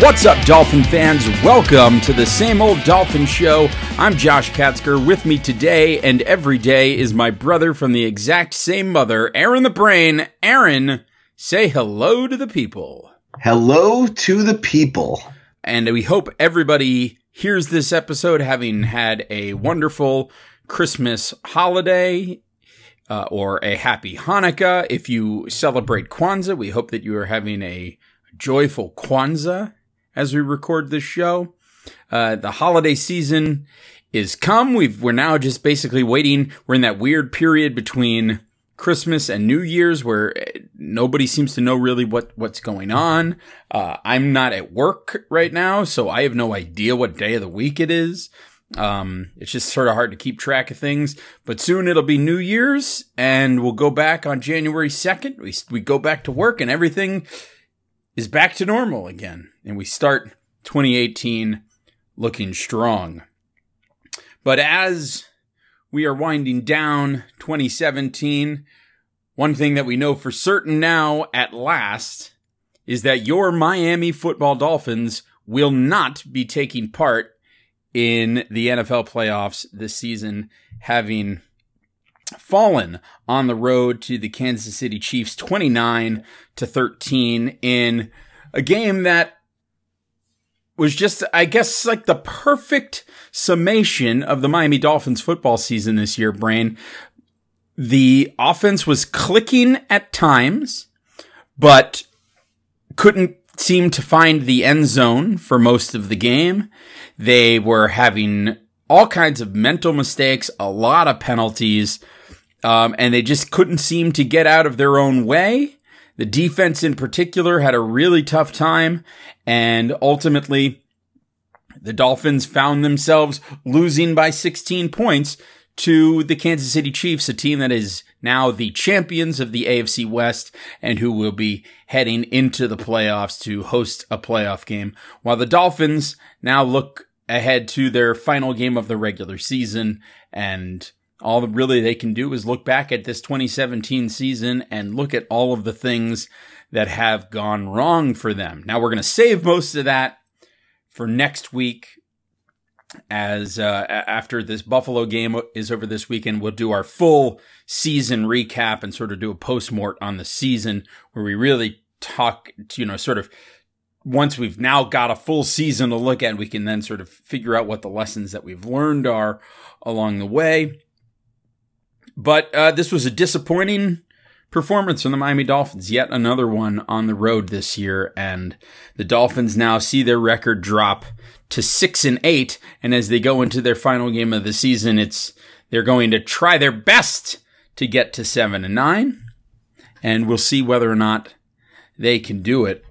What's up, Dolphin fans? Welcome to the Same Old Dolphin Show. I'm Josh Katzker. With me today and every day is my brother from the exact same mother, Aaron the Brain. Aaron, say hello to the people. Hello to the people. And we hope everybody hears this episode having had a wonderful Christmas holiday uh, or a happy Hanukkah. If you celebrate Kwanzaa, we hope that you are having a joyful Kwanzaa as we record this show. Uh, the holiday season is come. We've, we're now just basically waiting. We're in that weird period between Christmas and New Year's where uh, nobody seems to know really what, what's going on. Uh, I'm not at work right now, so I have no idea what day of the week it is. Um, it's just sort of hard to keep track of things, but soon it'll be New Year's and we'll go back on January 2nd. We, we go back to work and everything is back to normal again. And we start 2018 looking strong. But as we are winding down 2017, one thing that we know for certain now at last is that your Miami football Dolphins will not be taking part in the NFL playoffs this season, having fallen on the road to the Kansas City Chiefs 29 to 13 in a game that was just, I guess, like the perfect summation of the Miami Dolphins football season this year, Brain. The offense was clicking at times, but couldn't seem to find the end zone for most of the game. They were having all kinds of mental mistakes, a lot of penalties, um, and they just couldn't seem to get out of their own way. The defense in particular had a really tough time, and ultimately, the Dolphins found themselves losing by 16 points to the Kansas City Chiefs, a team that is now the champions of the AFC West and who will be heading into the playoffs to host a playoff game, while the Dolphins now look ahead to their final game of the regular season and all really they can do is look back at this 2017 season and look at all of the things that have gone wrong for them. Now we're going to save most of that for next week as uh, after this Buffalo game is over this weekend, we'll do our full season recap and sort of do a post mort on the season where we really talk, you know, sort of once we've now got a full season to look at, we can then sort of figure out what the lessons that we've learned are along the way. But uh, this was a disappointing performance from the Miami Dolphins. Yet another one on the road this year, and the Dolphins now see their record drop to six and eight. And as they go into their final game of the season, it's they're going to try their best to get to seven and nine, and we'll see whether or not they can do it.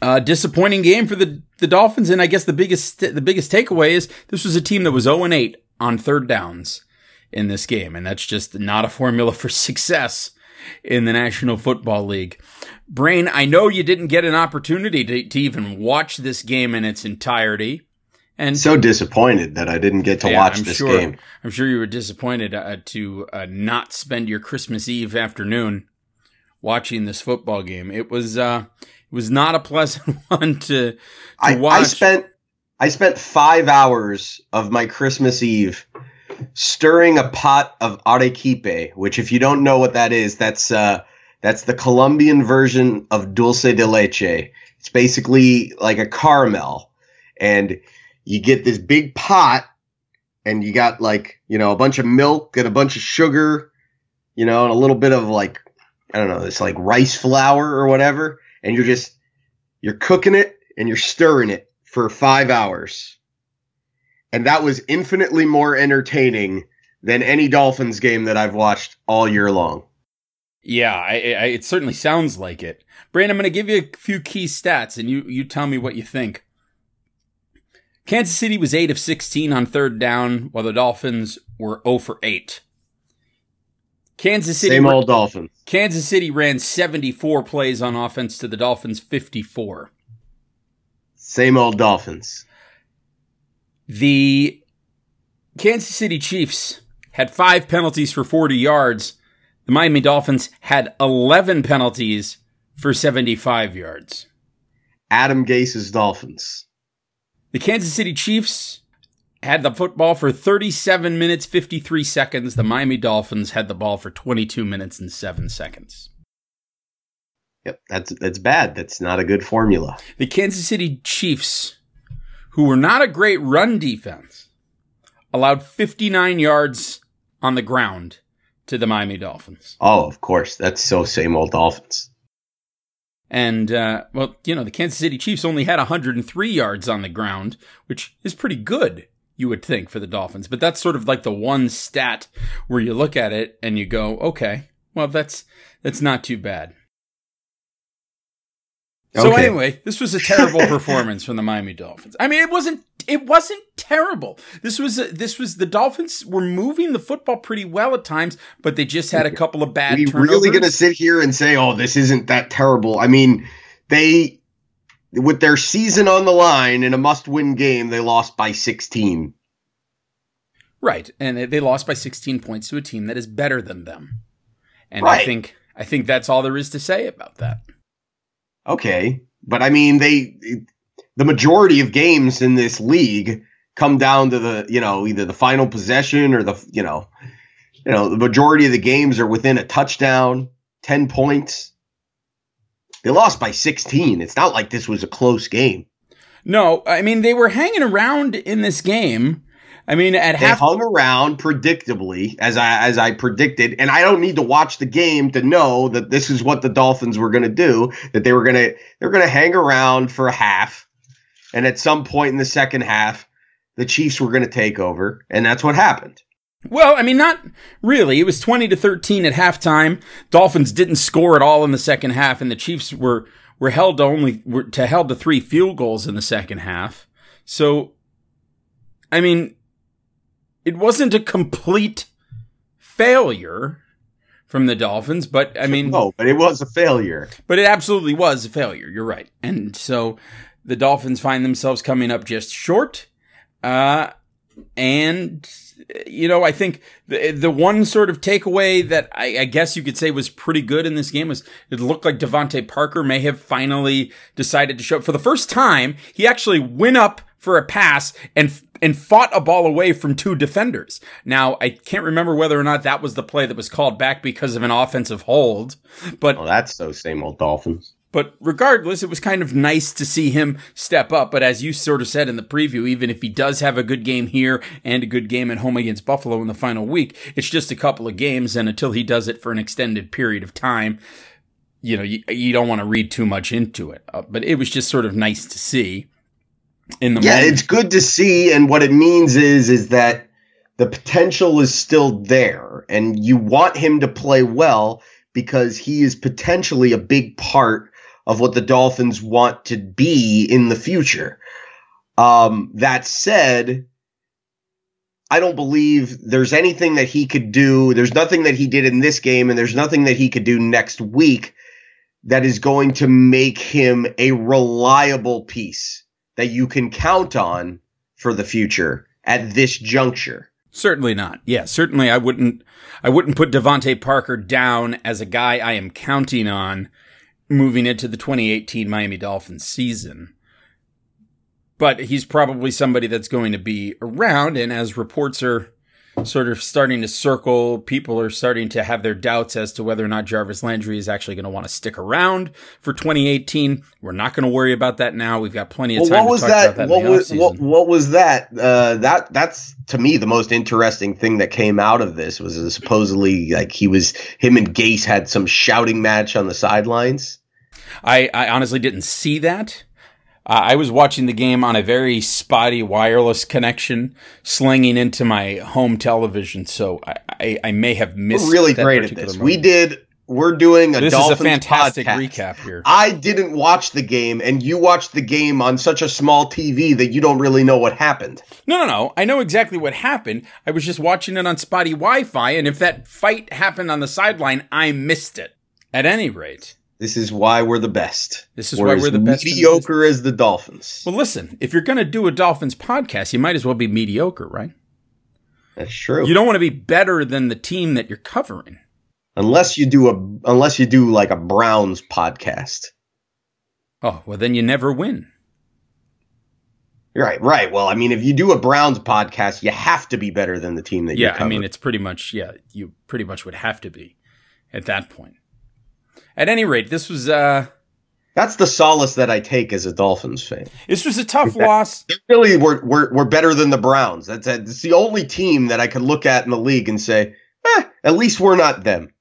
Uh, disappointing game for the the Dolphins, and I guess the biggest the biggest takeaway is this was a team that was zero and eight on third downs in this game. And that's just not a formula for success in the National Football League. Brain, I know you didn't get an opportunity to, to even watch this game in its entirety. And so disappointed that I didn't get to yeah, watch I'm this sure, game. I'm sure you were disappointed uh, to uh, not spend your Christmas Eve afternoon watching this football game. It was uh, it was not a pleasant one to, to I, watch. I spent I spent five hours of my Christmas Eve stirring a pot of arequipe, which if you don't know what that is, that's uh, that's the Colombian version of dulce de leche. It's basically like a caramel, and you get this big pot, and you got like you know a bunch of milk and a bunch of sugar, you know, and a little bit of like I don't know, it's like rice flour or whatever, and you're just you're cooking it and you're stirring it for five hours and that was infinitely more entertaining than any Dolphins game that I've watched all year long. Yeah, I, I, it certainly sounds like it. Brandon, I'm going to give you a few key stats, and you you tell me what you think. Kansas City was eight of 16 on third down, while the Dolphins were 0 for 8. Kansas City same old Dolphins. Kansas City ran 74 plays on offense to the Dolphins 54. Same old Dolphins. The Kansas City Chiefs had five penalties for 40 yards. The Miami Dolphins had 11 penalties for 75 yards. Adam Gase's Dolphins. The Kansas City Chiefs had the football for 37 minutes 53 seconds. The Miami Dolphins had the ball for 22 minutes and 7 seconds. Yep, that's that's bad. That's not a good formula. The Kansas City Chiefs, who were not a great run defense, allowed 59 yards on the ground to the Miami Dolphins. Oh, of course. That's so same old Dolphins. And, uh, well, you know, the Kansas City Chiefs only had 103 yards on the ground, which is pretty good, you would think, for the Dolphins. But that's sort of like the one stat where you look at it and you go, okay, well, that's, that's not too bad. So Okay. anyway, this was a terrible performance from the Miami Dolphins. I mean, it wasn't it wasn't terrible. This was this was the Dolphins were moving the football pretty well at times, but they just had a couple of bad we turnovers. really going to sit here and say, "Oh, this isn't that terrible"? I mean, they with their season on the line in a must-win game, they lost by 16. right, and they- they lost by 16 points to a team that is better than them. And I think I think that's all there is to say about that. Okay, but I mean, they the majority of games in this league come down to the you know either the final possession or the you know you know the majority of the games are within a touchdown, 10 points. They lost by 16. It's not like this was a close game. No, I mean they were hanging around in this game. I mean, at They half hung around predictably, as I as I predicted, and I don't need to watch the game to know that this is what the Dolphins were going to do. That they were going to they're going to hang around for a half, and at some point in the second half, the Chiefs were going to take over, and that's what happened. Well, I mean, not really. It was 20 to 13 at halftime. Dolphins didn't score at all in the second half, and the Chiefs were, were held to only, were to held to three field goals in the second half. So, I mean, it wasn't a complete failure from the Dolphins, but I mean, No, but it was a failure. but it absolutely was a failure. You're right. And so the Dolphins find themselves coming up just short. Uh, and, you know, I think the, the one sort of takeaway that I, I guess you could say was pretty good in this game was it looked like DeVante Parker may have finally decided to show up for the first time. He actually went up for a pass and and fought a ball away from two defenders. Now, I can't remember whether or not that was the play that was called back because of an offensive hold, but Well, that's those same old Dolphins. but regardless, it was kind of nice to see him step up. But as you sort of said in the preview, even if he does have a good game here and a good game at home against Buffalo in the final week, it's just a couple of games. And until he does it for an extended period of time, you know, you, you don't want to read too much into it. Uh, but it was just sort of nice to see in the Yeah, moment. it's good to see, and what it means is is that the potential is still there, and you want him to play well because he is potentially a big part of what the Dolphins want to be in the future. Um, that said, I don't believe there's anything that he could do. There's nothing that he did in this game, and there's nothing that he could do next week that is going to make him a reliable piece that you can count on for the future at this juncture. Certainly not. Yeah, certainly I wouldn't I wouldn't put DeVante Parker down as a guy I am counting on moving into the 2018 Miami Dolphins season. But he's probably somebody that's going to be around and as reports are sort of starting to circle, people are starting to have their doubts as to whether or not Jarvis Landry is actually going to want to stick around for 2018. We're not going to worry about that now. We've got plenty of Well, time what was talk that? about that what was what, what was that? Uh, that that's to me the most interesting thing that came out of this was supposedly like he was him and Gase had some shouting match on the sidelines. I, I honestly didn't see that. Uh, I was watching the game on a very spotty wireless connection, slinging into my home television, so I, I, I may have missed. We're really that great at this. moment. We did. We're doing a This Dolphins is a fantastic podcast. recap here. I didn't watch the game, and you watched the game on such a small TV that you don't really know what happened. No, no, no. I know exactly what happened. I was just watching it on spotty Wi-Fi, and if that fight happened on the sideline, I missed it. At any rate, This is why we're the best. This is why we're the best Mediocre as the Dolphins. well, listen. If you're going to do a Dolphins podcast, you might as well be mediocre, right? That's true. You don't want to be better than the team that you're covering. unless you do a unless you do like a Browns podcast. Oh, well, then you never win. Right, right. Well, I mean, if you do a Browns podcast, you have to be better than the team that yeah, you cover. Yeah, I mean, it's pretty much, yeah, you pretty much would have to be at that point. At any rate, this was uh That's the solace that I take as a Dolphins fan. this was a tough loss. They really were, were, were better than the Browns. That's, that's the only team that I could look at in the league and say, eh, at least we're not them.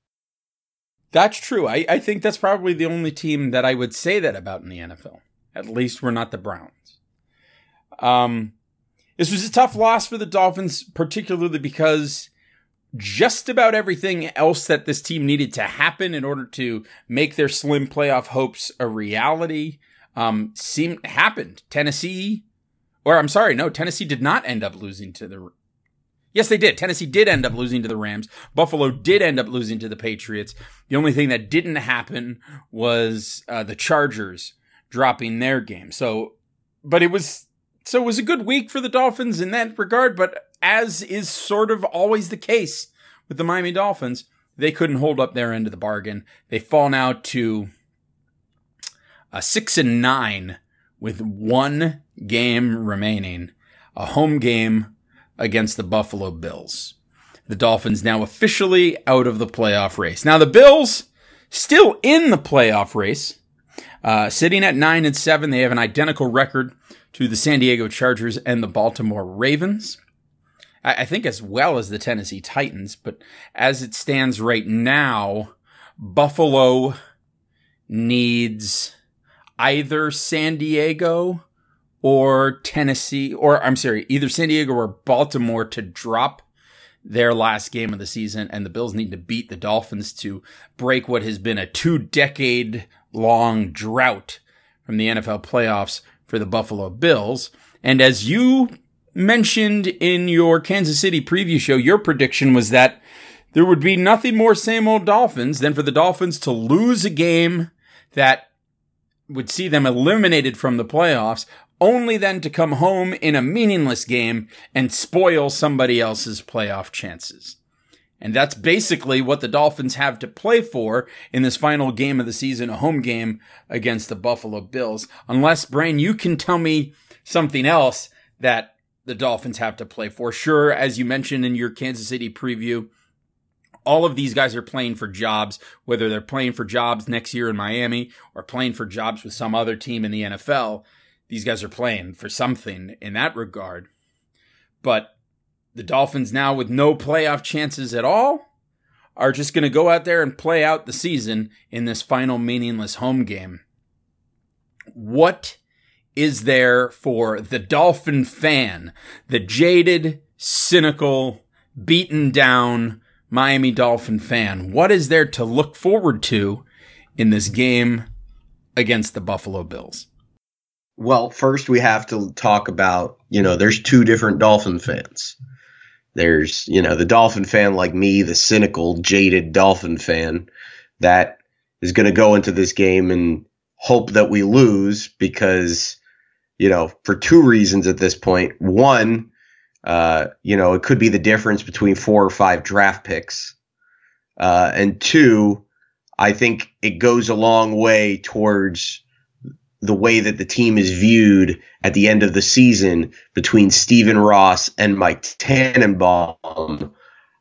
That's true. I, I think that's probably the only team that I would say that about in the NFL. At least we're not the Browns. Um, this was a tough loss for the Dolphins, particularly because just about everything else that this team needed to happen in order to make their slim playoff hopes a reality um, seemed happened. Tennessee, or I'm sorry, no, Tennessee did not end up losing to the. Yes, they did. Tennessee did end up losing to the Rams. Buffalo did end up losing to the Patriots. The only thing that didn't happen was uh, the Chargers dropping their game. So, but it was so it was a good week for the Dolphins in that regard. But as is sort of always the case with the Miami Dolphins, they couldn't hold up their end of the bargain. They fall now to a six and nine with one game remaining, a home game against the Buffalo Bills. The Dolphins now officially out of the playoff race. Now the Bills still in the playoff race, uh, sitting at nine and seven. They have an identical record to the San Diego Chargers and the Baltimore Ravens. I, I think as well as the Tennessee Titans, but as it stands right now, Buffalo needs either San Diego or Tennessee, or I'm sorry, either San Diego or Baltimore to drop their last game of the season, and the Bills need to beat the Dolphins to break what has been a two decade long drought from the NFL playoffs for the Buffalo Bills. And as you mentioned in your Kansas City preview show, your prediction was that there would be nothing more same old Dolphins than for the Dolphins to lose a game that would see them eliminated from the playoffs, only then to come home in a meaningless game and spoil somebody else's playoff chances. And that's basically what the Dolphins have to play for in this final game of the season, a home game against the Buffalo Bills. Unless, Brain, you can tell me something else that the Dolphins have to play for. Sure, as you mentioned in your Kansas City preview, all of these guys are playing for jobs, whether they're playing for jobs next year in Miami or playing for jobs with some other team in the NFL. These guys are playing for something in that regard. But the Dolphins now with no playoff chances at all are just going to go out there and play out the season in this final meaningless home game. What is there for the Dolphin fan, the jaded, cynical, beaten down Miami Dolphin fan? What is there to look forward to in this game against the Buffalo Bills? Well, first we have to talk about, you know, there's two different Dolphin fans. There's, you know, the Dolphin fan like me, the cynical, jaded Dolphin fan that is going to go into this game and hope that we lose because, you know, for two reasons at this point. One, uh, you know, it could be the difference between four or five draft picks. Uh, and two, I think it goes a long way towards the way that the team is viewed at the end of the season between Stephen Ross and Mike Tannenbaum.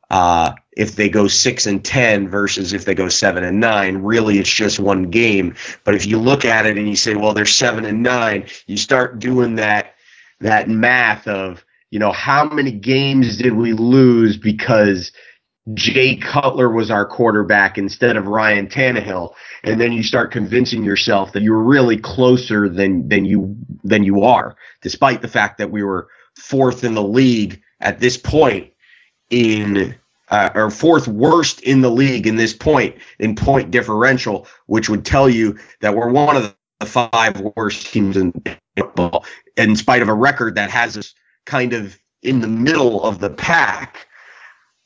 Uh, if they go six and ten versus if they go seven and nine, really it's just one game. But if you look at it and you say, well, they're seven and nine, you start doing that that math of you know how many games did we lose because Jay Cutler was our quarterback instead of Ryan Tannehill, and then you start convincing yourself that you're really closer than than you than you are, despite the fact that we were fourth in the league at this point in uh, or fourth worst in the league in this point in point differential, which would tell you that we're one of the five worst teams in football, in spite of a record that has us kind of in the middle of the pack.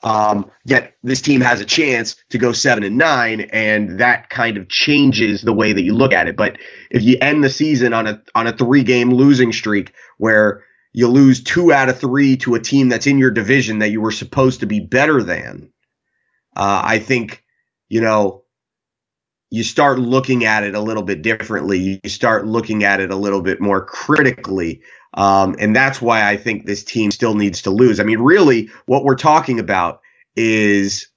Um, yet this team has a chance to go seven and nine, and that kind of changes the way that you look at it. But if you end the season on a on a three game losing streak where you lose two out of three to a team that's in your division that you were supposed to be better than, uh, I think you know you start looking at it a little bit differently. You start looking at it a little bit more critically. Um, and that's why I think this team still needs to lose. I mean, really, what we're talking about is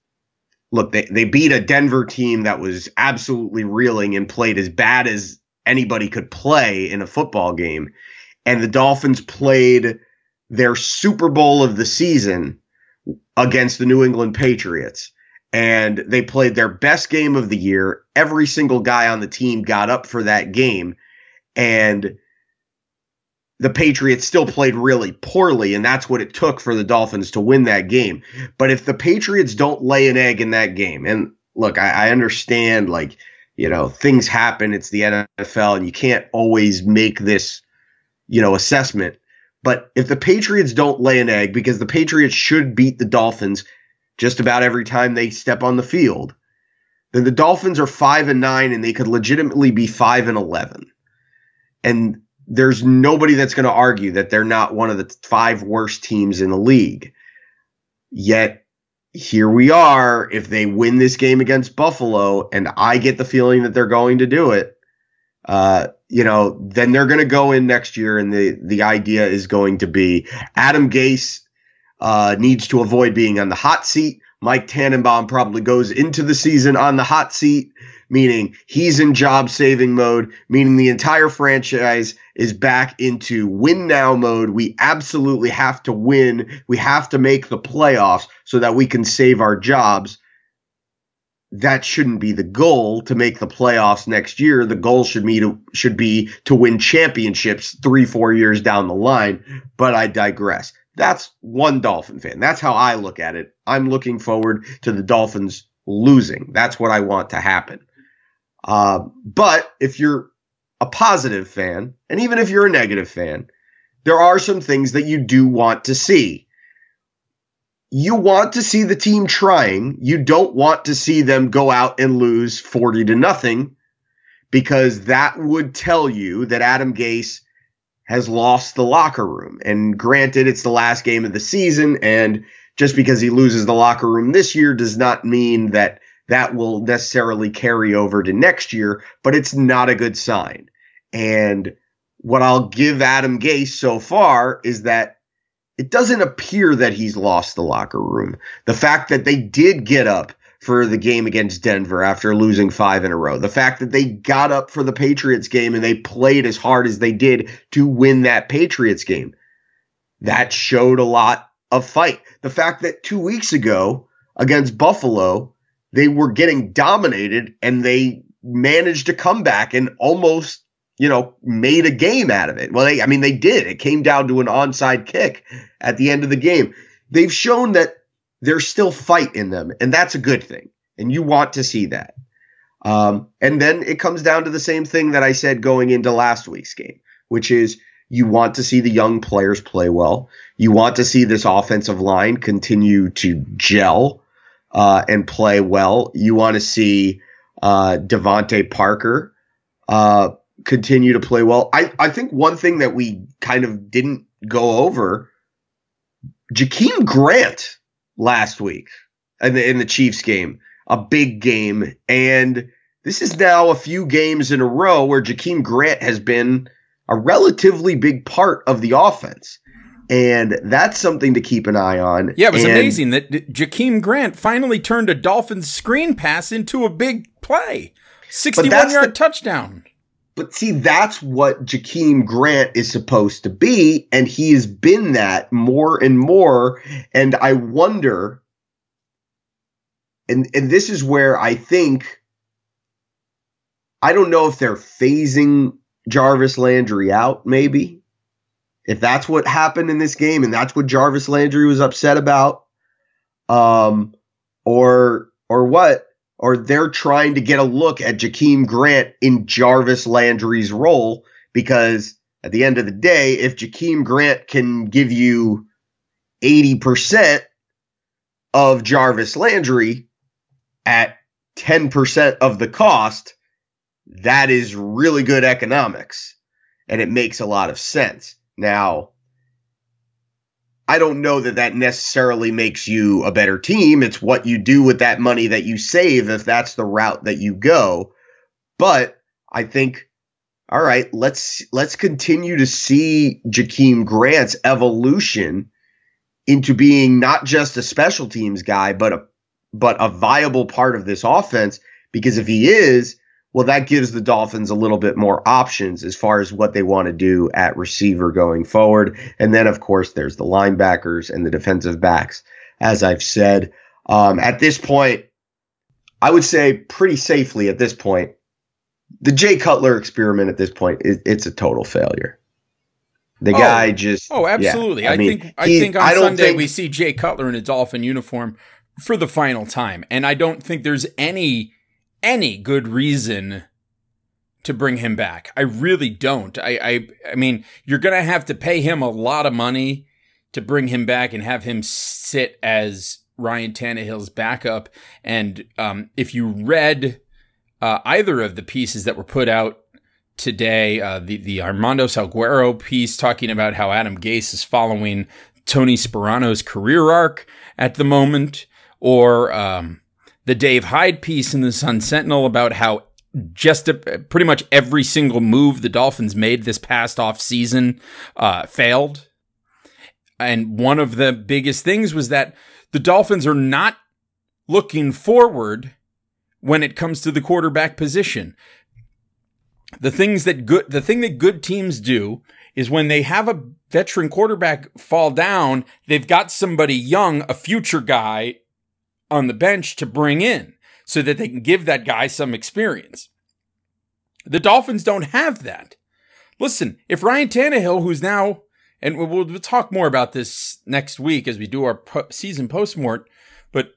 look, they, they beat a Denver team that was absolutely reeling and played as bad as anybody could play in a football game. And the Dolphins played their Super Bowl of the season against the New England Patriots. And they played their best game of the year. Every single guy on the team got up for that game. And the Patriots still played really poorly, and that's what it took for the Dolphins to win that game. But if the Patriots don't lay an egg in that game, and look, I, I understand, like, you know, things happen, it's the NFL, and you can't always make this, you know, assessment. But if the Patriots don't lay an egg, because the Patriots should beat the Dolphins just about every time they step on the field, then the Dolphins are five and nine, and they could legitimately be five and eleven. And there's nobody that's going to argue that they're not one of the five worst teams in the league. Yet here we are. If they win this game against Buffalo, and I get the feeling that they're going to do it, uh, you know, then they're going to go in next year, and the the idea is going to be Adam Gase uh, needs to avoid being on the hot seat. Mike Tannenbaum probably goes into the season on the hot seat meaning he's in job saving mode, meaning the entire franchise is back into win now mode. We absolutely have to win. We have to make the playoffs so that we can save our jobs. That shouldn't be the goal to make the playoffs next year. The goal should be to should be to win championships three, four years down the line. But I digress. That's one Dolphin fan. That's how I look at it. I'm looking forward to the Dolphins losing. That's what I want to happen. Uh, but if you're a positive fan, and even if you're a negative fan, there are some things that you do want to see. You want to see the team trying. You don't want to see them go out and lose 40 to nothing because that would tell you that Adam Gase has lost the locker room. And granted, it's the last game of the season. And just because he loses the locker room this year does not mean that that will necessarily carry over to next year, but it's not a good sign. And what I'll give Adam Gase so far is that it doesn't appear that he's lost the locker room. The fact that they did get up for the game against Denver after losing five in a row, the fact that they got up for the Patriots game and they played as hard as they did to win that Patriots game, that showed a lot of fight. The fact that two weeks ago against Buffalo, they were getting dominated and they managed to come back and almost, you know, made a game out of it. Well, they, I mean, they did. It came down to an onside kick at the end of the game. They've shown that there's still fight in them, and that's a good thing. And you want to see that. Um, and then it comes down to the same thing that I said going into last week's game, which is you want to see the young players play well. You want to see this offensive line continue to gel uh, and play well. You want to see uh, DeVante Parker uh, continue to play well. I, I think one thing that we kind of didn't go over, Jakeem Grant last week in the, in the Chiefs game, a big game. And this is now a few games in a row where Jakeem Grant has been a relatively big part of the offense. And that's something to keep an eye on. Yeah, it was and, amazing that Jakeem Grant finally turned a Dolphins screen pass into a big play. 61 yard the, touchdown. But see, that's what Jakeem Grant is supposed to be. And he has been that more and more. And I wonder, and, and this is where I think, I don't know if they're phasing Jarvis Landry out, maybe if that's what happened in this game and that's what Jarvis Landry was upset about, um, or or what, or they're trying to get a look at Jakeem Grant in Jarvis Landry's role because at the end of the day, if Jakeem Grant can give you 80% of Jarvis Landry at 10% of the cost, that is really good economics and it makes a lot of sense. Now, I don't know that that necessarily makes you a better team. It's what you do with that money that you save if that's the route that you go. But I think, all right, let's let's continue to see Jakeem Grant's evolution into being not just a special teams guy, but a but a viable part of this offense. Because if he is, well, that gives the Dolphins a little bit more options as far as what they want to do at receiver going forward. And then, of course, there's the linebackers and the defensive backs. As I've said, um, at this point, I would say pretty safely at this point, the Jay Cutler experiment at this point, it, it's a total failure. The Oh. guy just Oh, absolutely. yeah, I, mean, think I he- think on I don't Sunday think- we see Jay Cutler in a Dolphin uniform for the final time, and I don't think there's any any good reason to bring him back. I really don't. I I, I mean, you're gonna have to pay him a lot of money to bring him back and have him sit as Ryan Tannehill's backup. And um, if you read uh, either of the pieces that were put out today, uh, the the Armando Salguero piece talking about how Adam Gase is following Tony Sparano's career arc at the moment, or um, the Dave Hyde piece in the Sun Sentinel about how just a, pretty much every single move the Dolphins made this past off season uh, failed. And one of the biggest things was that the Dolphins are not looking forward when it comes to the quarterback position. The things that good the thing that good teams do is when they have a veteran quarterback fall down, they've got somebody young, a future guy on the bench to bring in so that they can give that guy some experience. The Dolphins don't have that. Listen, if Ryan Tannehill, who's now, and we'll, talk more about this next week as we do our po- season postmort, but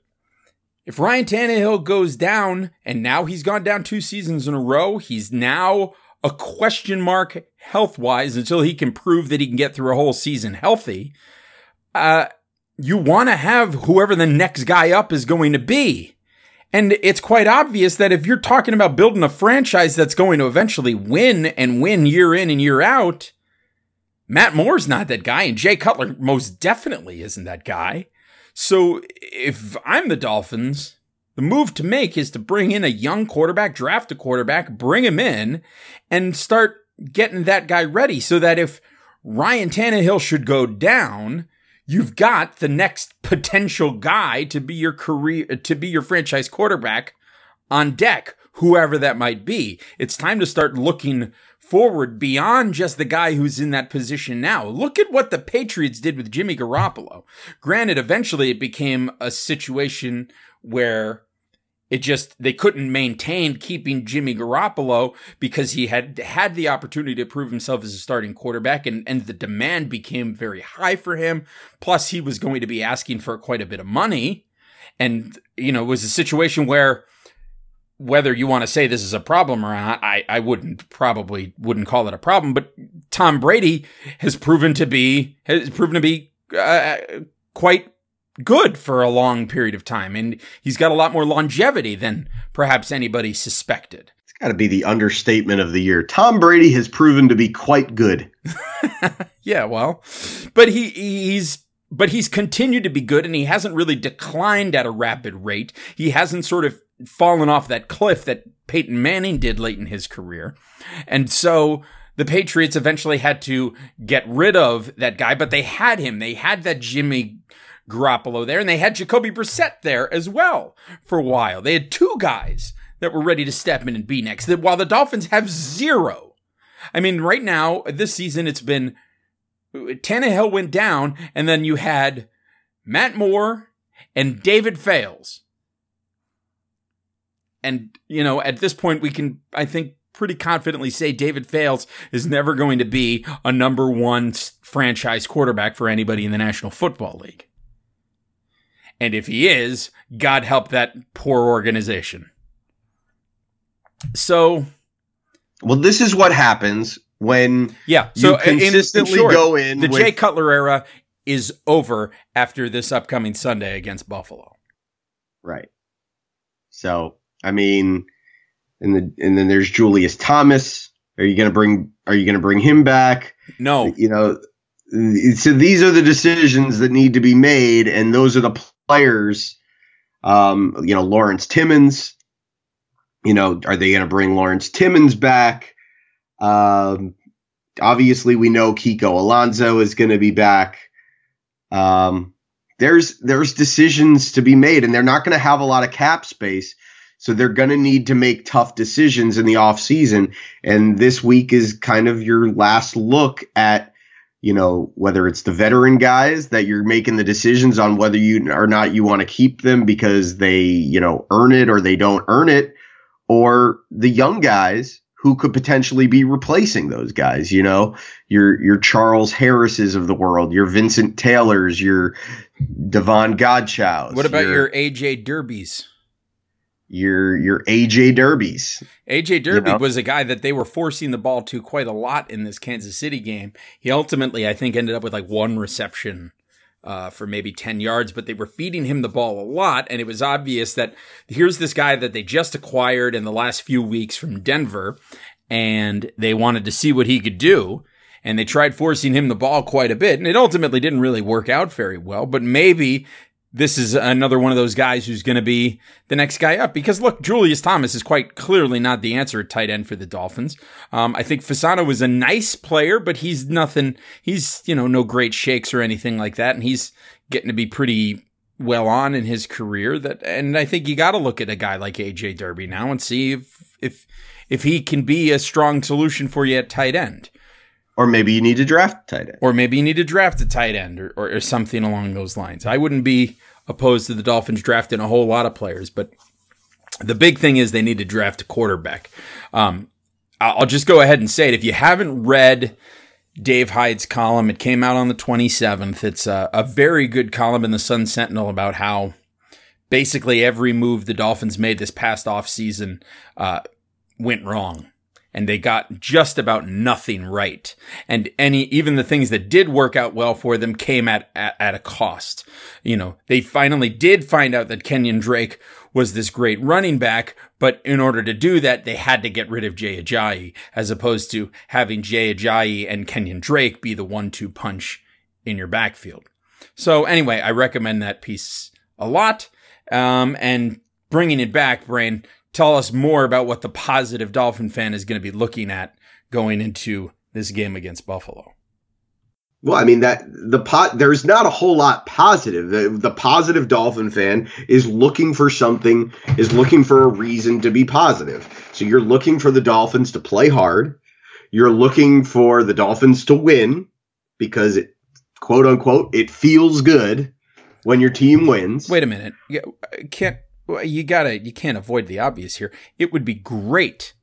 if Ryan Tannehill goes down, and now he's gone down two seasons in a row, he's now a question mark health wise until he can prove that he can get through a whole season healthy. Uh, you want to have whoever the next guy up is going to be. And it's quite obvious that if you're talking about building a franchise that's going to eventually win and win year in and year out, Matt Moore's not that guy, and Jay Cutler most definitely isn't that guy. So if I'm the Dolphins, the move to make is to bring in a young quarterback, draft a quarterback, bring him in, and start getting that guy ready so that if Ryan Tannehill should go down, you've got the next potential guy to be your career to be your franchise quarterback on deck, whoever that might be. It's time to start looking forward beyond just the guy who's in that position now. Look at what the Patriots did with Jimmy Garoppolo. Granted, eventually it became a situation where it just they couldn't maintain keeping Jimmy Garoppolo because he had had the opportunity to prove himself as a starting quarterback and and the demand became very high for him. Plus he was going to be asking for quite a bit of money. And you know it was a situation where whether you want to say this is a problem or not I I wouldn't probably wouldn't call it a problem but Tom Brady has proven to be has proven to be uh, quite good for a long period of time and he's got a lot more longevity than perhaps anybody suspected. It's got to be the understatement of the year. Tom Brady has proven to be quite good. Yeah, well, but he he's but he's continued to be good and he hasn't really declined at a rapid rate. He hasn't sort of fallen off that cliff that Peyton Manning did late in his career. And so the Patriots eventually had to get rid of that guy, but they had him. They had that Jimmy Garoppolo there, and they had Jacoby Brissett there as well for a while. They had two guys that were ready to step in and be next. That while the Dolphins have zero. I mean, right now this season it's been Tannehill went down, and then you had Matt Moore and David Fales. And you know, at this point, we can, I think, pretty confidently say David Fales is never going to be a number one franchise quarterback for anybody in the National Football League. And if he is, God help that poor organization. So, Well, this is what happens when yeah. you So, in- in consistently short, go in the with Jay Cutler era is over after this upcoming Sunday against Buffalo. right. So, I mean, and the and then there's Julius Thomas. Are you gonna bring? Are you gonna bring him back? No, You know, so these are the decisions that need to be made, and those are the players. Um, you know, Lawrence Timmons. You know, are they going to bring Lawrence Timmons back? Um, obviously, we know Kiko Alonso is going to be back. Um, there's there's decisions to be made, and they're not going to have a lot of cap space. So they're going to need to make tough decisions in the offseason. And this week is kind of your last look at, you know, whether it's the veteran guys that you're making the decisions on whether you or not you want to keep them because they, you know, earn it or they don't earn it, or the young guys who could potentially be replacing those guys, you know, your your Charles Harrises of the world, your Vincent Taylors, your Davon Godchaux. What about your, your AJ Derbies? Your your AJ Derbies. AJ Derby you know? was a guy that they were forcing the ball to quite a lot in this Kansas City game. He ultimately, I think, ended up with like one reception uh, for maybe 10 yards, but they were feeding him the ball a lot. And it was obvious that here's this guy that they just acquired in the last few weeks from Denver, and they wanted to see what he could do. And they tried forcing him the ball quite a bit, and it ultimately didn't really work out very well. But maybe this is another one of those guys who's going to be the next guy up. Because look, Julius Thomas is quite clearly not the answer at tight end for the Dolphins. Um, I think Fasano was a nice player, but he's nothing. He's you know no great shakes or anything like that, and he's getting to be pretty well on in his career. That and I think you got to look at a guy like AJ Derby now and see if if if he can be a strong solution for you at tight end. Or maybe you need to draft tight end. Or maybe you need to draft a tight end or, or, or something along those lines. I wouldn't be opposed to the Dolphins drafting a whole lot of players. But the big thing is they need to draft a quarterback. Um, I'll just go ahead and say it. If you haven't read Dave Hyde's column, it came out on the 27th. It's a, a very good column in the Sun Sentinel about how basically every move the Dolphins made this past offseason uh, went wrong and they got just about nothing right. And any, even the things that did work out well for them came at, at, at a cost. You know, they finally did find out that Kenyan Drake was this great running back, but in order to do that, they had to get rid of Jay Ajayi, as opposed to having Jay Ajayi and Kenyan Drake be the one-two punch in your backfield. So anyway, I recommend that piece a lot. Um, and bringing it back, Brain, tell us more about what the positive Dolphin fan is going to be looking at going into this game against Buffalo. Well, I mean that the pot there's not a whole lot positive. The, the positive Dolphin fan is looking for something, is looking for a reason to be positive. So you're looking for the Dolphins to play hard. You're looking for the Dolphins to win because it quote unquote it feels good when your team wins. Wait a minute. Can't well, you gotta, you can't avoid the obvious here. It would be great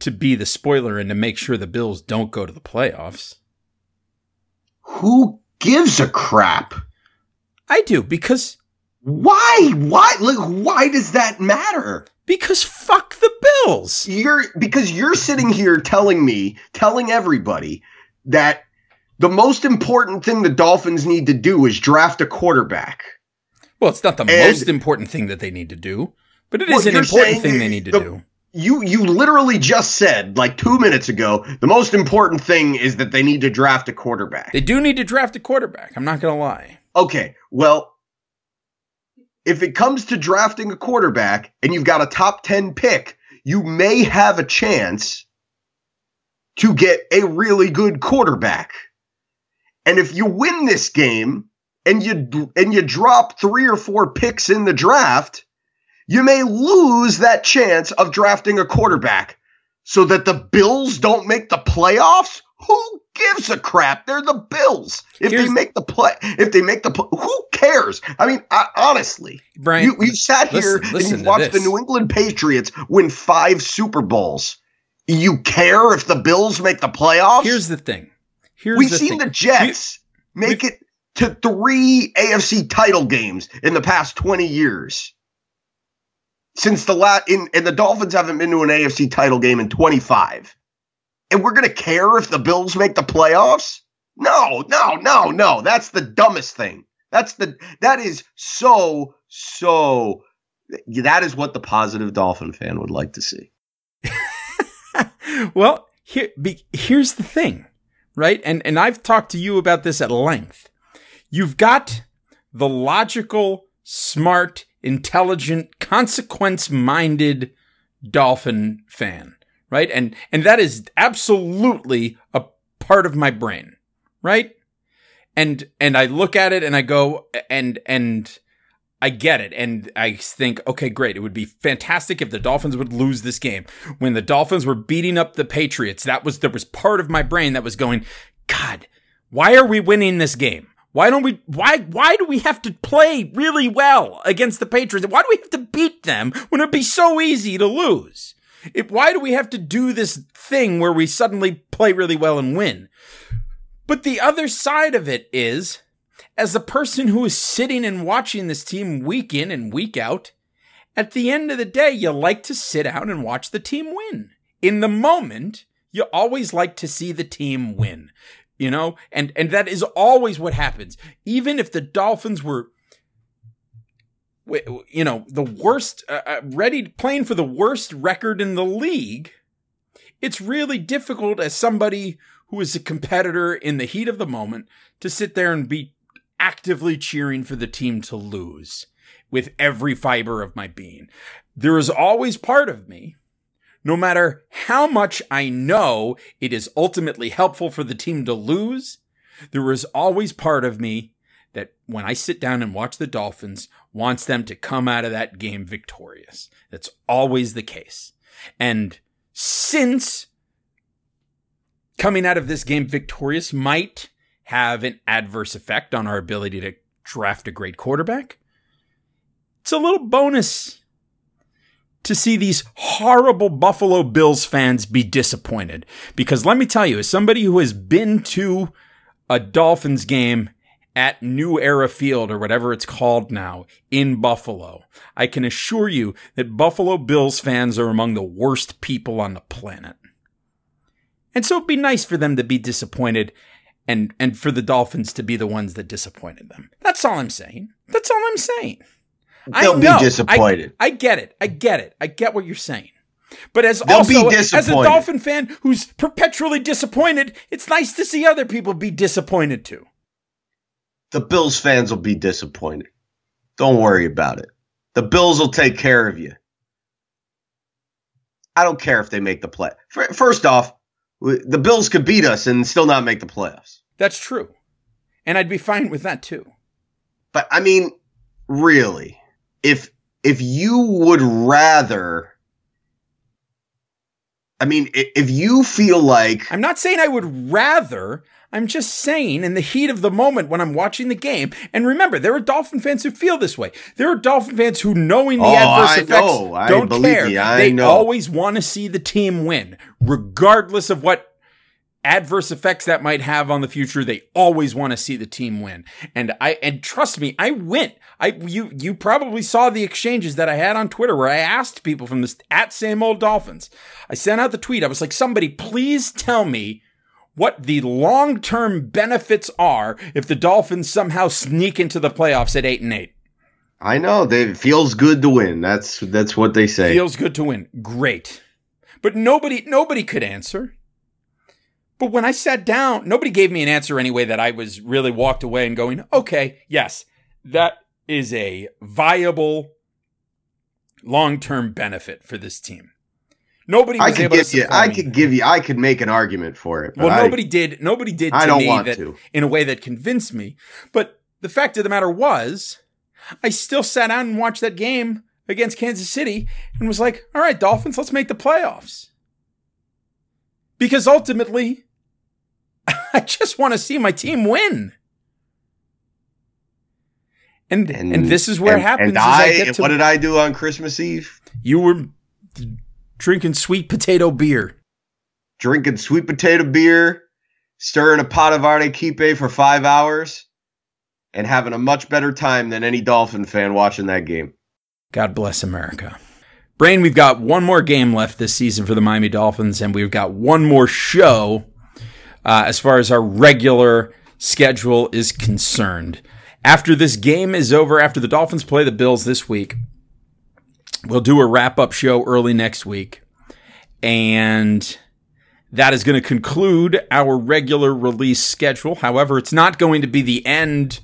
to be the spoiler and to make sure the Bills don't go to the playoffs. Who gives a crap? I do because why? Why? Like, why does that matter? Because fuck the Bills. You're because you're sitting here telling me, telling everybody that the most important thing the Dolphins need to do is draft a quarterback. Well, it's not the and, most important thing that they need to do, but it well, is an important thing they need to the, do. You you literally just said like 2 minutes ago, the most important thing is that they need to draft a quarterback. They do need to draft a quarterback. I'm not going to lie. Okay. Well, if it comes to drafting a quarterback and you've got a top 10 pick, you may have a chance to get a really good quarterback. And if you win this game, and you and you drop three or four picks in the draft, you may lose that chance of drafting a quarterback so that the Bills don't make the playoffs. Who gives a crap? They're the Bills. If Here's, they make the play, if they make the play, who cares? I mean, I, honestly, Brian, you, you sat here listen, listen and you watched the New England Patriots win five Super Bowls. You care if the Bills make the playoffs? Here's the thing. Here's We've the seen thing. the Jets we, make it to three AFC title games in the past 20 years. Since the in and the Dolphins haven't been to an AFC title game in 25. And we're going to care if the Bills make the playoffs? No, no, no, no. That's the dumbest thing. That's the that is so so that is what the positive Dolphin fan would like to see. well, here be, here's the thing, right? And and I've talked to you about this at length. You've got the logical, smart, intelligent, consequence minded Dolphin fan, right? And and that is absolutely a part of my brain, right? And and I look at it and I go and and I get it. And I think, okay, great. It would be fantastic if the Dolphins would lose this game. When the Dolphins were beating up the Patriots, that was, there was part of my brain that was going, God, why are we winning this game? Why don't we, why, why do we have to play really well against the Patriots? Why do we have to beat them when it'd be so easy to lose? Why do we have to do this thing where we suddenly play really well and win? But the other side of it is, as a person who is sitting and watching this team week in and week out, at the end of the day, you like to sit out and watch the team win. In the moment, you always like to see the team win, you know, and, and that is always what happens. Even if the Dolphins were, you know, the worst, uh, uh, ready, playing for the worst record in the league, it's really difficult as somebody who is a competitor in the heat of the moment to sit there and be actively cheering for the team to lose with every fiber of my being. There is always part of me, no matter how much I know it is ultimately helpful for the team to lose, there is always part of me that when I sit down and watch the Dolphins wants them to come out of that game victorious. That's always the case. And since coming out of this game victorious might have an adverse effect on our ability to draft a great quarterback. It's a little bonus to see these horrible Buffalo Bills fans be disappointed. Because let me tell you, as somebody who has been to a Dolphins game at New Era Field or whatever it's called now in Buffalo, I can assure you that Buffalo Bills fans are among the worst people on the planet. And so it'd be nice for them to be disappointed and and for the Dolphins to be the ones that disappointed them. That's all I'm saying. That's all I'm saying. They'll be disappointed. I, I, get it. I get it. I get what you're saying. But as They'll also as a Dolphin fan who's perpetually disappointed, it's nice to see other people be disappointed too. The Bills fans will be disappointed. Don't worry about it. The Bills will take care of you. I don't care if they make the play. First off, the Bills could beat us and still not make the playoffs. That's true. And I'd be fine with that too. But I mean, really, if if you would rather I mean, if you feel like I'm not saying I would rather, I'm just saying in the heat of the moment when I'm watching the game, and remember, there are Dolphin fans who feel this way. There are Dolphin fans who, knowing the oh, adverse I effects, know. don't care. Me, they know. always want to see the team win, regardless of what adverse effects that might have on the future. They always want to see the team win. And I, and trust me, I went. I, you, you probably saw the exchanges that I had on Twitter where I asked people from this at same old Dolphins. I sent out the tweet. I was like, somebody please tell me what the long-term benefits are if the Dolphins somehow sneak into the playoffs at 8 and 8. I know, they feels good to win. That's that's what they say. Feels good to win. Great. But nobody nobody could answer. But when I sat down, nobody gave me an answer anyway that I was really walked away and going, "Okay, yes, that is a viable long-term benefit for this team." Nobody was I could able give to you. I could give you. I could make an argument for it. Well, I, nobody did. Nobody did. I don't want that, to. In a way that convinced me. But the fact of the matter was, I still sat down and watched that game against Kansas City and was like, "All right, Dolphins, let's make the playoffs." Because ultimately, I just want to see my team win. And, and, and this is where and, it happens. And I, I to, what did I do on Christmas Eve? You were drinking sweet potato beer. Drinking sweet potato beer, stirring a pot of arequipe for five hours, and having a much better time than any Dolphin fan watching that game. God bless America. Brain, we've got one more game left this season for the Miami Dolphins, and we've got one more show uh, as far as our regular schedule is concerned. After this game is over, after the Dolphins play the Bills this week, We'll do a wrap up show early next week. And that is going to conclude our regular release schedule. However, it's not going to be the end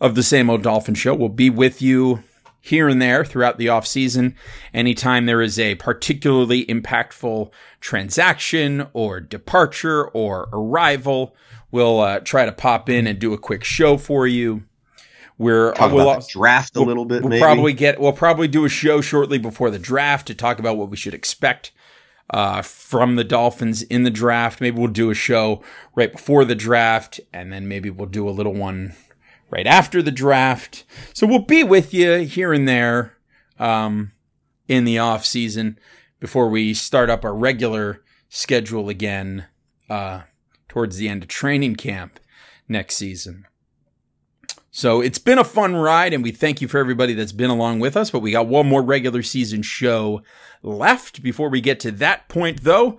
of the same old Dolphin show. We'll be with you here and there throughout the off season. Anytime there is a particularly impactful transaction or departure or arrival, we'll uh, try to pop in and do a quick show for you. We're Talk we'll, draft a we'll- little bit, We'll maybe. probably get. We'll probably do a show shortly before the draft to talk about what we should expect uh, from the Dolphins in the draft. Maybe we'll do a show right before the draft, and then maybe we'll do a little one right after the draft. So we'll be with you here and there um, in the off season before we start up our regular schedule again uh, towards the end of training camp next season. So it's been a fun ride, and we thank you for everybody that's been along with us. But we got one more regular season show left. Before we get to that point, though,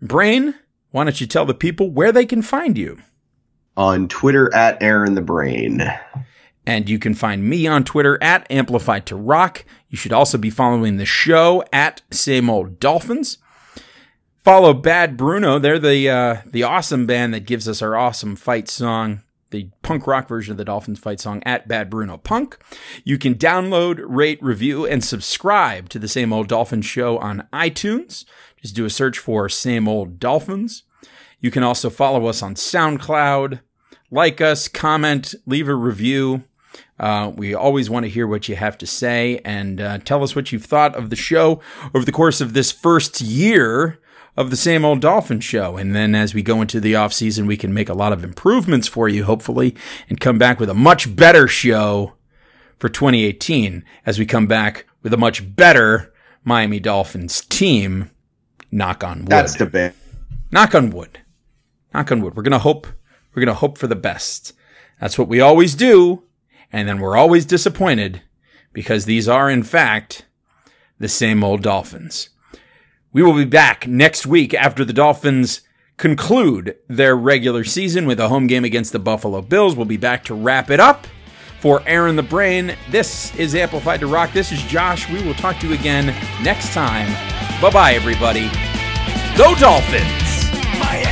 Brain, why don't you tell the people where they can find you? On Twitter at Aaron the Brain. And you can find me on Twitter at Amplified to Rock. You should also be following the show at Same Old Dolphins. Follow Bad Bruno. They're the uh, the awesome band that gives us our awesome fight song, the punk rock version of the Dolphins fight song at Bad Bruno Punk. You can download, rate, review, and subscribe to the Same Old Dolphins show on iTunes. Just do a search for Same Old Dolphins. You can also follow us on SoundCloud, like us, comment, leave a review. Uh, we always want to hear what you have to say and uh, tell us what you've thought of the show over the course of this first year of the same old dolphin show. And then as we go into the off season, we can make a lot of improvements for you, hopefully, and come back with a much better show for 2018 as we come back with a much better Miami Dolphins team. Knock on wood That's the bit. knock on wood knock on wood. We're gonna hope we're gonna hope for the best. That's what we always do and then we're always disappointed because these are in fact the same old dolphins. We will be back next week after the dolphins conclude their regular season with a home game against the buffalo bills. We'll be back to wrap it up for aaron the brain. This is amplified to rock. This is josh. We will talk to you again next time. Bye bye everybody. Go dolphins! Miami.